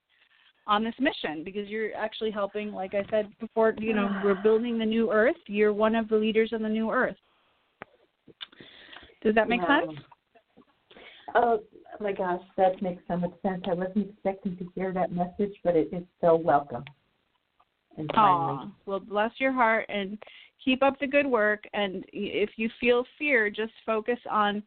[SPEAKER 1] on this mission because you're actually helping like i said before you know we're building the new earth you're one of the leaders on the new earth does that make
[SPEAKER 4] Wow.
[SPEAKER 1] sense
[SPEAKER 4] Oh my gosh, that makes so much sense. I wasn't expecting to hear that message, but it is so welcome. And timely.
[SPEAKER 1] Aw, well, bless your heart and keep up the good work. And if you feel fear, just focus on,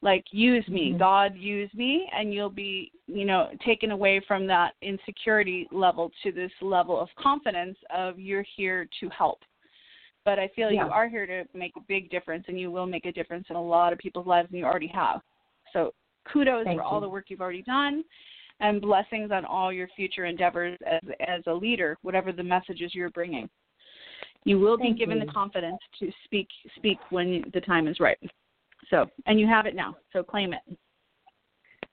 [SPEAKER 1] like, use me,
[SPEAKER 4] Mhm.
[SPEAKER 1] God, use me, and you'll be, you know, taken away from that insecurity level to this level of confidence of you're here to help. But I feel
[SPEAKER 4] Yeah.
[SPEAKER 1] you are here to make a big difference, and you will make a difference in a lot of people's lives, and you already have. So kudos
[SPEAKER 4] Thank
[SPEAKER 1] for all the work you've already done and blessings on all your future endeavors as as a leader, whatever the messages you're bringing. You will be given
[SPEAKER 4] you.
[SPEAKER 1] the confidence to speak speak when the time is right. So, and you have it now. So claim it.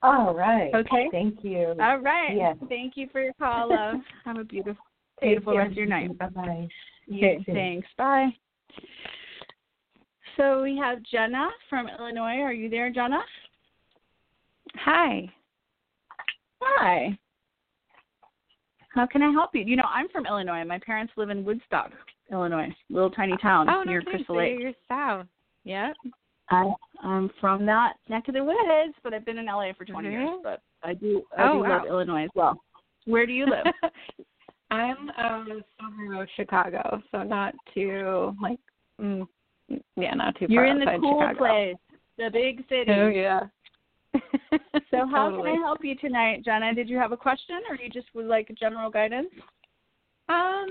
[SPEAKER 4] All right.
[SPEAKER 1] Okay.
[SPEAKER 4] Thank you.
[SPEAKER 1] All right.
[SPEAKER 4] Yes.
[SPEAKER 1] Thank you for your call, love. have a beautiful beautiful rest of your night.
[SPEAKER 4] Bye bye.
[SPEAKER 1] Okay, thanks. Bye. So we have Jenna from Illinois. Are you there, Jenna?
[SPEAKER 5] Hi.
[SPEAKER 1] Hi. How can I help you? You know, I'm from Illinois. My parents live in Woodstock, Illinois, little tiny town
[SPEAKER 5] Oh,
[SPEAKER 1] near. Crystal Lake.
[SPEAKER 5] You're south. Yep.
[SPEAKER 1] I, I'm from that neck of the woods, but I've been in LA for 20 years.
[SPEAKER 5] Mhm.
[SPEAKER 1] But I do, I
[SPEAKER 5] Oh,
[SPEAKER 1] do
[SPEAKER 5] wow.
[SPEAKER 1] love Illinois as well. Where do you live?
[SPEAKER 5] I'm um suburb of Chicago, so not too like mm, yeah, not too far.
[SPEAKER 1] You're in the cool
[SPEAKER 5] Chicago.
[SPEAKER 1] place, the big city.
[SPEAKER 5] Oh yeah.
[SPEAKER 1] So how
[SPEAKER 5] totally.
[SPEAKER 1] can I help you tonight, Jenna? Did you have a question, or you just would like general guidance?
[SPEAKER 5] Um,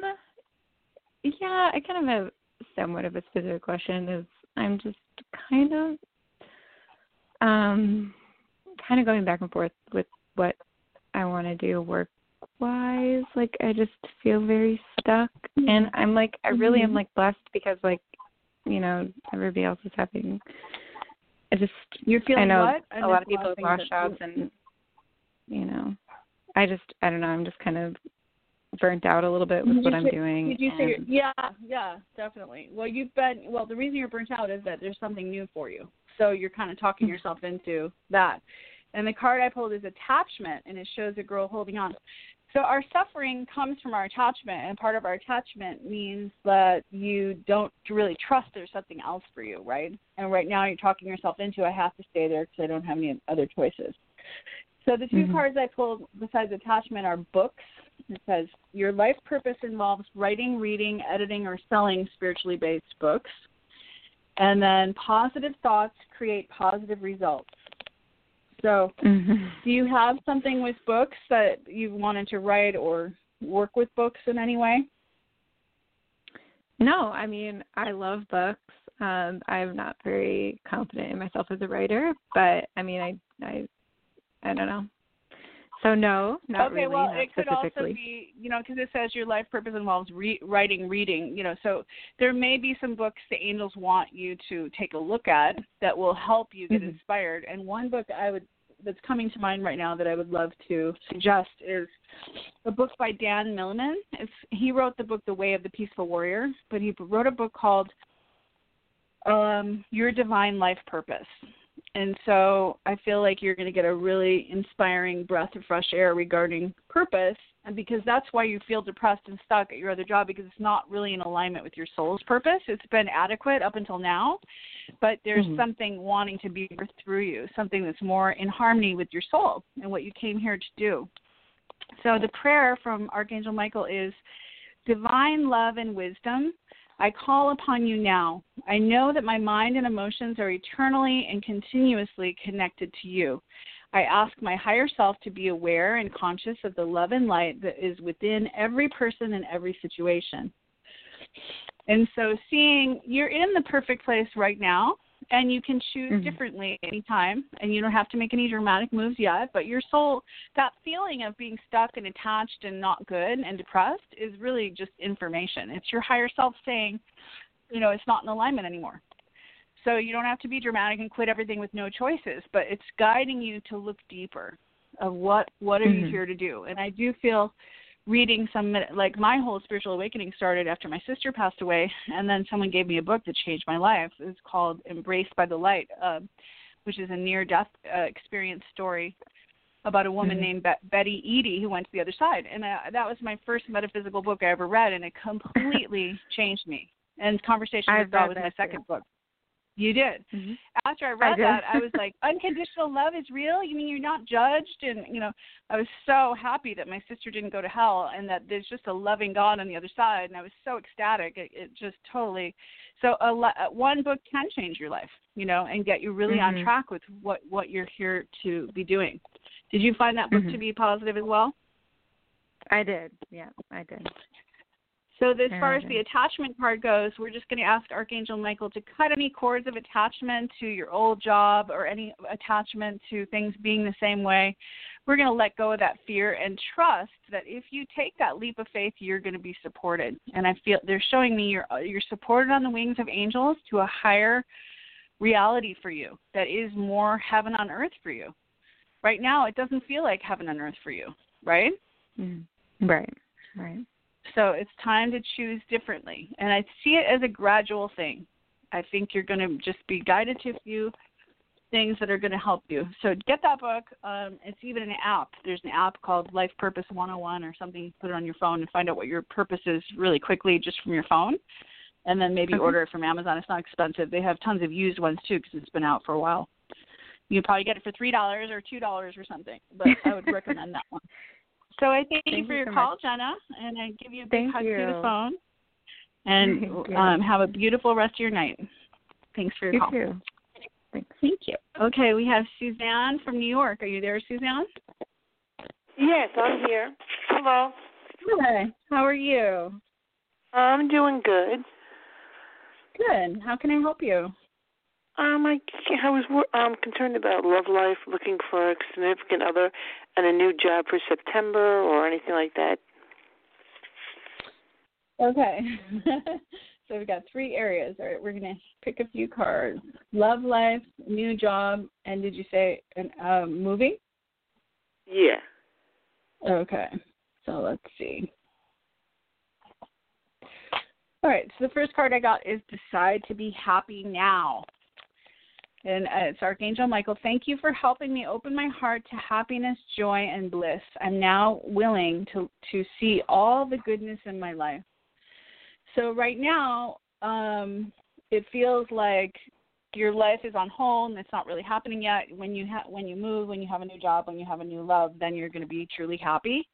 [SPEAKER 5] yeah, I kind of have somewhat of a specific question. Is I'm just kind of, um, kind of going back and forth with what I want to do work wise. Like I just feel very stuck, and I'm like, I really am
[SPEAKER 1] Mhm.
[SPEAKER 5] like blessed because like, you know, everybody else is having. I just
[SPEAKER 1] You're feeling
[SPEAKER 5] I know
[SPEAKER 1] what? I
[SPEAKER 5] lot of people have
[SPEAKER 1] that-
[SPEAKER 5] outs and you know I just I don't know, I'm just kind of burnt out a little bit with
[SPEAKER 1] Did
[SPEAKER 5] what I'm
[SPEAKER 1] say-
[SPEAKER 5] doing.
[SPEAKER 1] Did you say? Yeah, yeah, definitely. Well, you've been. Well, the reason you're burnt out is that there's something new for you. So you're kind of talking mm. yourself into that. And the card I pulled is attachment, and it shows a girl holding on. So our suffering comes from our attachment, and part of our attachment means that you don't really trust there's something else for you, right? And right now you're talking yourself into I have to stay there because I don't have any other choices. So the 2
[SPEAKER 5] Mhm.
[SPEAKER 1] cards I pulled besides attachment are books. It says your life purpose involves writing, reading, editing, or selling spiritually based books. And then positive thoughts create positive results. So,
[SPEAKER 5] Mhm.
[SPEAKER 1] do you have something with books that you wanted to write or work with books in any way?
[SPEAKER 5] No, I mean, I love books. Um I'm not very confident in myself as a writer, but I mean, I I I don't know. So no, not
[SPEAKER 1] okay,
[SPEAKER 5] really,
[SPEAKER 1] well,
[SPEAKER 5] not
[SPEAKER 1] it could also be, you know, because it says your life purpose involves re- writing, reading, you know, so there may be some books the angels want you to take a look at that will help you get
[SPEAKER 5] Mhm.
[SPEAKER 1] inspired. And one book I would that's coming to mind right now that I would love to suggest is a book by Dan Millman. It's he wrote the book The Way of the Peaceful Warrior, but he wrote a book called um, Your Divine Life Purpose. And so I feel like you're going to get a really inspiring breath of fresh air regarding purpose. And because that's why you feel depressed and stuck at your other job, because it's not really in alignment with your soul's purpose. It's been adequate up until now, but there's
[SPEAKER 5] Mhm.
[SPEAKER 1] something wanting to be through you, something that's more in harmony with your soul and what you came here to do. So the prayer from Archangel Michael is Divine love and wisdom, I call upon you now. I know that my mind and emotions are eternally and continuously connected to you. I ask my higher self to be aware and conscious of the love and light that is within every person and every situation. And so, seeing you're in the perfect place right now, and you can choose
[SPEAKER 5] Mhm.
[SPEAKER 1] differently anytime, and you don't have to make any dramatic moves yet. But your soul, that feeling of being stuck and attached and not good and depressed, is really just information. It's your higher self saying, you know, it's not in alignment anymore. So you don't have to be dramatic and quit everything with no choices, but it's guiding you to look deeper of what what are you
[SPEAKER 5] Mhm.
[SPEAKER 1] here to do. And I do feel reading some like my whole spiritual awakening started after my sister passed away and then someone gave me a book that changed my life it's called embraced by the light uh, which is a near death uh, experience story about a woman
[SPEAKER 5] Mhm.
[SPEAKER 1] named Be- Betty Eadie who went to the other side, and uh, that was my first metaphysical book I ever read, and it completely changed me. And Conversation
[SPEAKER 5] I've
[SPEAKER 1] with God was my
[SPEAKER 5] that
[SPEAKER 1] second
[SPEAKER 5] too.
[SPEAKER 1] book. You did.
[SPEAKER 5] Mhm.
[SPEAKER 1] After I read
[SPEAKER 5] did.
[SPEAKER 1] that, I was like, unconditional love is real. You mean you're not judged? And you know, I was so happy that my sister didn't go to hell, and that there's just a loving God on the other side. And I was so ecstatic. It, it just totally. So a uh, one book can change your life, you know, and get you really on
[SPEAKER 5] Mhm.
[SPEAKER 1] track with what what you're here to be doing. Did you find that book to
[SPEAKER 5] Mhm.
[SPEAKER 1] be positive as well?
[SPEAKER 5] I did. Yeah, I did.
[SPEAKER 1] So as far as the attachment card goes, we're just going to ask Archangel Michael to cut any cords of attachment to your old job or any attachment to things being the same way. We're going to let go of that fear and trust that if you take that leap of faith, you're going to be supported. And I feel they're showing me you're you're supported on the wings of angels to a higher reality for you that is more heaven on earth for you. Right now, it doesn't feel like heaven on earth for you, right?
[SPEAKER 5] Mm. Right. Right.
[SPEAKER 1] So it's time to choose differently. And I see it as a gradual thing. I think you're going to just be guided to a few things that are going to help you. So get that book. Um, it's even an app. There's an app called Life Purpose 101 or something. You put it on your phone and find out what your purpose is really quickly just from your phone. And then maybe
[SPEAKER 5] Okay.
[SPEAKER 1] order it from Amazon. It's not expensive. They have tons of used ones too because it's been out for a while. You probably get it for three dollars or two dollars or something, but I would recommend that one. So I thank, you for
[SPEAKER 5] you
[SPEAKER 1] your
[SPEAKER 5] so
[SPEAKER 1] call,
[SPEAKER 5] much.
[SPEAKER 1] Jenna, and I give you a big
[SPEAKER 5] Thank
[SPEAKER 1] hug through the phone. And um, have a beautiful rest of your night. Thanks for your
[SPEAKER 5] You
[SPEAKER 1] call.
[SPEAKER 5] too. Thanks.
[SPEAKER 1] Thank you. Okay, we have Suzanne from New York. Are you there, Suzanne?
[SPEAKER 6] Yes, I'm here. Hello.
[SPEAKER 1] Hi. How are you?
[SPEAKER 6] I'm doing good.
[SPEAKER 1] Good. How can I help you?
[SPEAKER 6] Um, I, I was um concerned about love life, looking for a significant other and a new job for September or anything like that.
[SPEAKER 1] Okay. so we've got three areas. All right, we're going to pick a few cards. Love life, new job, and did you say an um, movie?
[SPEAKER 6] Yeah.
[SPEAKER 1] Okay. So let's see. All right. So the first card I got is decide to be happy now. And uh, it's Archangel Michael. Thank you for helping me open my heart to happiness, joy, and bliss. I'm now willing to to see all the goodness in my life. So right now, um, it feels like your life is on hold and it's not really happening yet. When you ha- when you move, when you have a new job, when you have a new love, then you're going to be truly happy,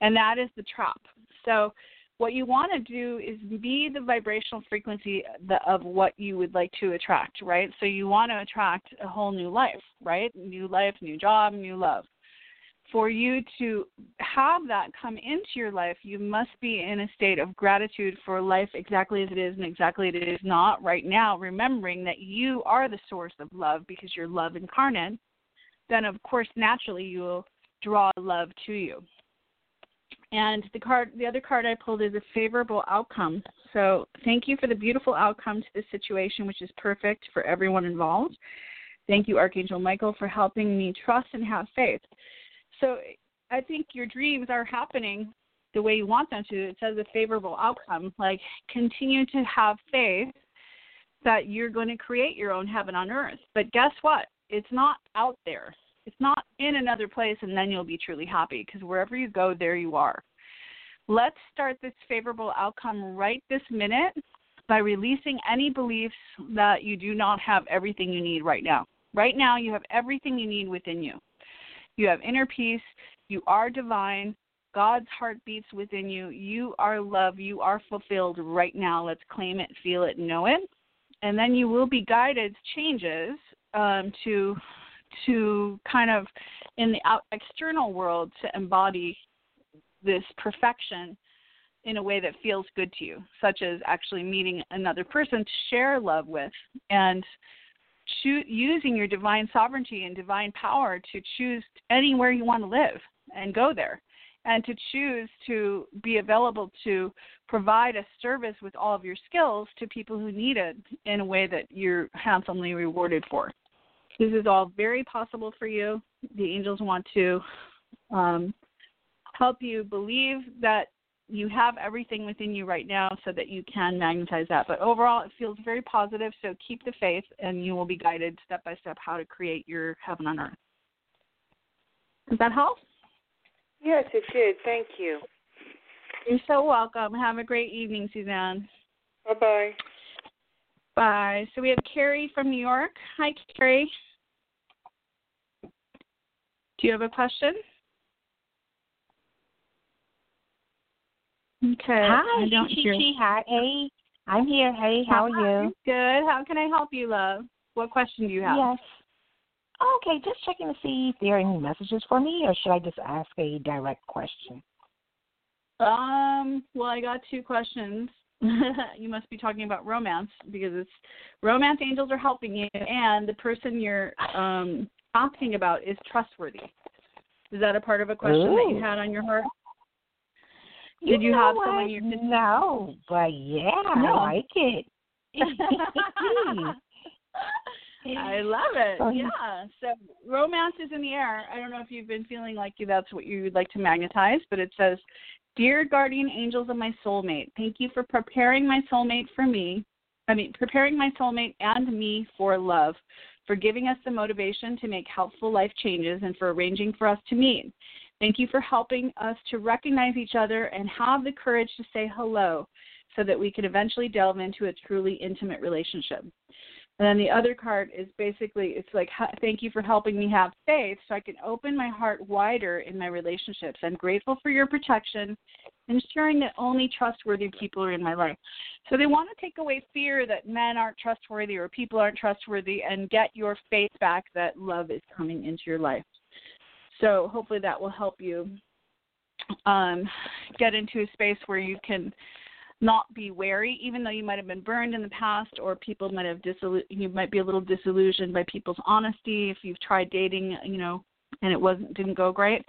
[SPEAKER 1] and that is the trap. So what you want to do is be the vibrational frequency of what you would like to attract, right? So you want to attract a whole new life, right? New life, new job, new love. For you to have that come into your life, you must be in a state of gratitude for life exactly as it is and exactly as it is not right now, remembering that you are the source of love because you're love incarnate. Then, of course, naturally you will draw love to you. And the card, the other card I pulled is a favorable outcome. So thank you for the beautiful outcome to this situation, which is perfect for everyone involved. Thank you, Archangel Michael, for helping me trust and have faith. So I think your dreams are happening the way you want them to. It says a favorable outcome. Like continue to have faith that you're going to create your own heaven on earth. But guess what? It's not out there. It's not in another place and then you'll be truly happy because wherever you go, there you are. Let's start this favorable outcome right this minute by releasing any beliefs that you do not have everything you need right now. Right now, you have everything you need within you. You have inner peace. You are divine. God's heart beats within you. You are love. You are fulfilled right now. Let's claim it, feel it, know it. And then you will be guided changes um, to to kind of in the out, external world to embody this perfection in a way that feels good to you, such as actually meeting another person to share love with and choo- using your divine sovereignty and divine power to choose anywhere you want to live and go there and to choose to be available to provide a service with all of your skills to people who need it in a way that you're handsomely rewarded for. This is all very possible for you. The angels want to um, help you believe that you have everything within you right now so that you can magnetize that. But overall, it feels very positive. So keep the faith, and you will be guided step by step how to create your heaven on earth. Does that help?
[SPEAKER 6] Yes, it did. Thank you.
[SPEAKER 1] You're so welcome. Have a great evening, Suzanne.
[SPEAKER 6] Bye bye.
[SPEAKER 1] Bye. So we have Carrie from New York. Hi, Carrie. Do you have a question? Okay.
[SPEAKER 7] Hi,
[SPEAKER 1] I don't
[SPEAKER 7] Chi
[SPEAKER 1] hear.
[SPEAKER 7] Chi. Hi, hey. I'm here. Hey, how are you?
[SPEAKER 1] Good. How can I help you, love? What question do you have?
[SPEAKER 7] Yes. Okay, just checking to see if there are any messages for me, or should I just ask a direct question?
[SPEAKER 1] Um. Well, I got two questions. you must be talking about romance because it's romance angels are helping you, and the person you're um asking about is trustworthy. Is that a part of a question that you had on your heart?
[SPEAKER 7] You
[SPEAKER 1] Did you
[SPEAKER 7] know
[SPEAKER 1] have
[SPEAKER 7] what?
[SPEAKER 1] someone you could-
[SPEAKER 7] No, but yeah,
[SPEAKER 1] No.
[SPEAKER 7] I like it.
[SPEAKER 1] I love it.
[SPEAKER 7] Um,
[SPEAKER 1] Yeah. So romance is in the air. I don't know if you've been feeling like that's what you would like to magnetize, but it says, "Dear guardian angels of my soulmate, thank you for preparing my soulmate for me. I mean, preparing my soulmate and me for love, for giving us the motivation to make helpful life changes, and for arranging for us to meet. Thank you for helping us to recognize each other and have the courage to say hello, so that we can eventually delve into a truly intimate relationship." And then the other card is basically it's like thank you for helping me have faith so I can open my heart wider in my relationships. I'm grateful for your protection, ensuring that only trustworthy people are in my life. So they want to take away fear that men aren't trustworthy or people aren't trustworthy and get your faith back that love is coming into your life. So hopefully that will help you um, get into a space where you can not be wary, even though you might have been burned in the past, or people might have disillu- you might be a little disillusioned by people's honesty if you've tried dating, you know, and it wasn't didn't go great.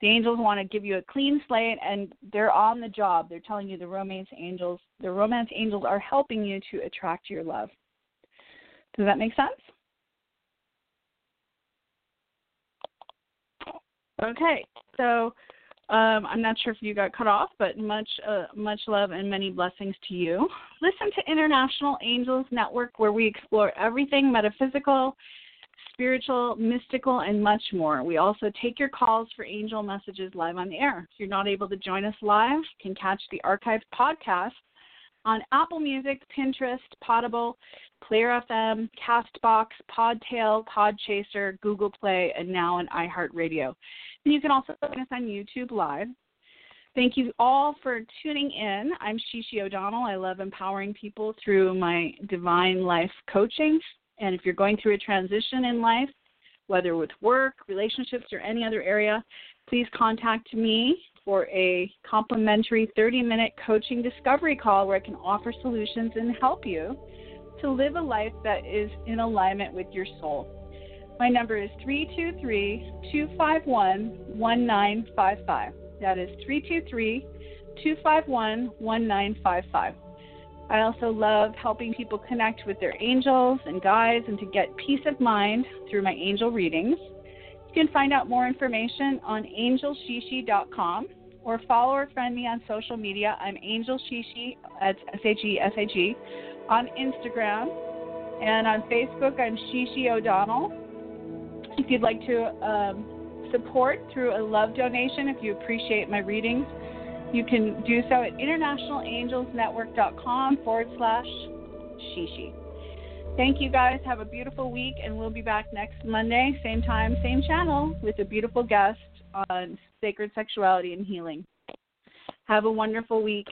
[SPEAKER 1] The angels want to give you a clean slate, and they're on the job. They're telling you the romance angels, the romance angels are helping you to attract your love. Does that make sense? Okay, so um, I'm not sure if you got cut off, but much uh, much love and many blessings to you. Listen to International Angels Network, where we explore everything metaphysical, spiritual, mystical, and much more. We also take your calls for angel messages live on the air. If you're not able to join us live, you can catch the archived podcast on Apple Music, Pinterest, Potable, Player FM, Castbox, Podtail, Podchaser, Google Play, and now on iHeartRadio. And you can also find us on YouTube Live. Thank you all for tuning in. I'm She-She O'Donnell. I love empowering people through my divine life coaching. And if you're going through a transition in life, whether with work, relationships, or any other area, please contact me for a complimentary 30 minute coaching discovery call where I can offer solutions and help you to live a life that is in alignment with your soul. My number is 323 251 1955. That is 323 251 1955. I also love helping people connect with their angels and guides and to get peace of mind through my angel readings. You can find out more information on angelsheshe.com or follow or friend me on social media. I'm Angel She-She, that's S H E S H E, on Instagram. And on Facebook, I'm She-She O'Donnell. If you'd like to um, support through a love donation, if you appreciate my readings, you can do so at internationalangelsnetwork.com forward slash sheshe. Thank you guys. Have a beautiful week, and we'll be back next Monday, same time, same channel, with a beautiful guest on sacred sexuality and healing. Have a wonderful week.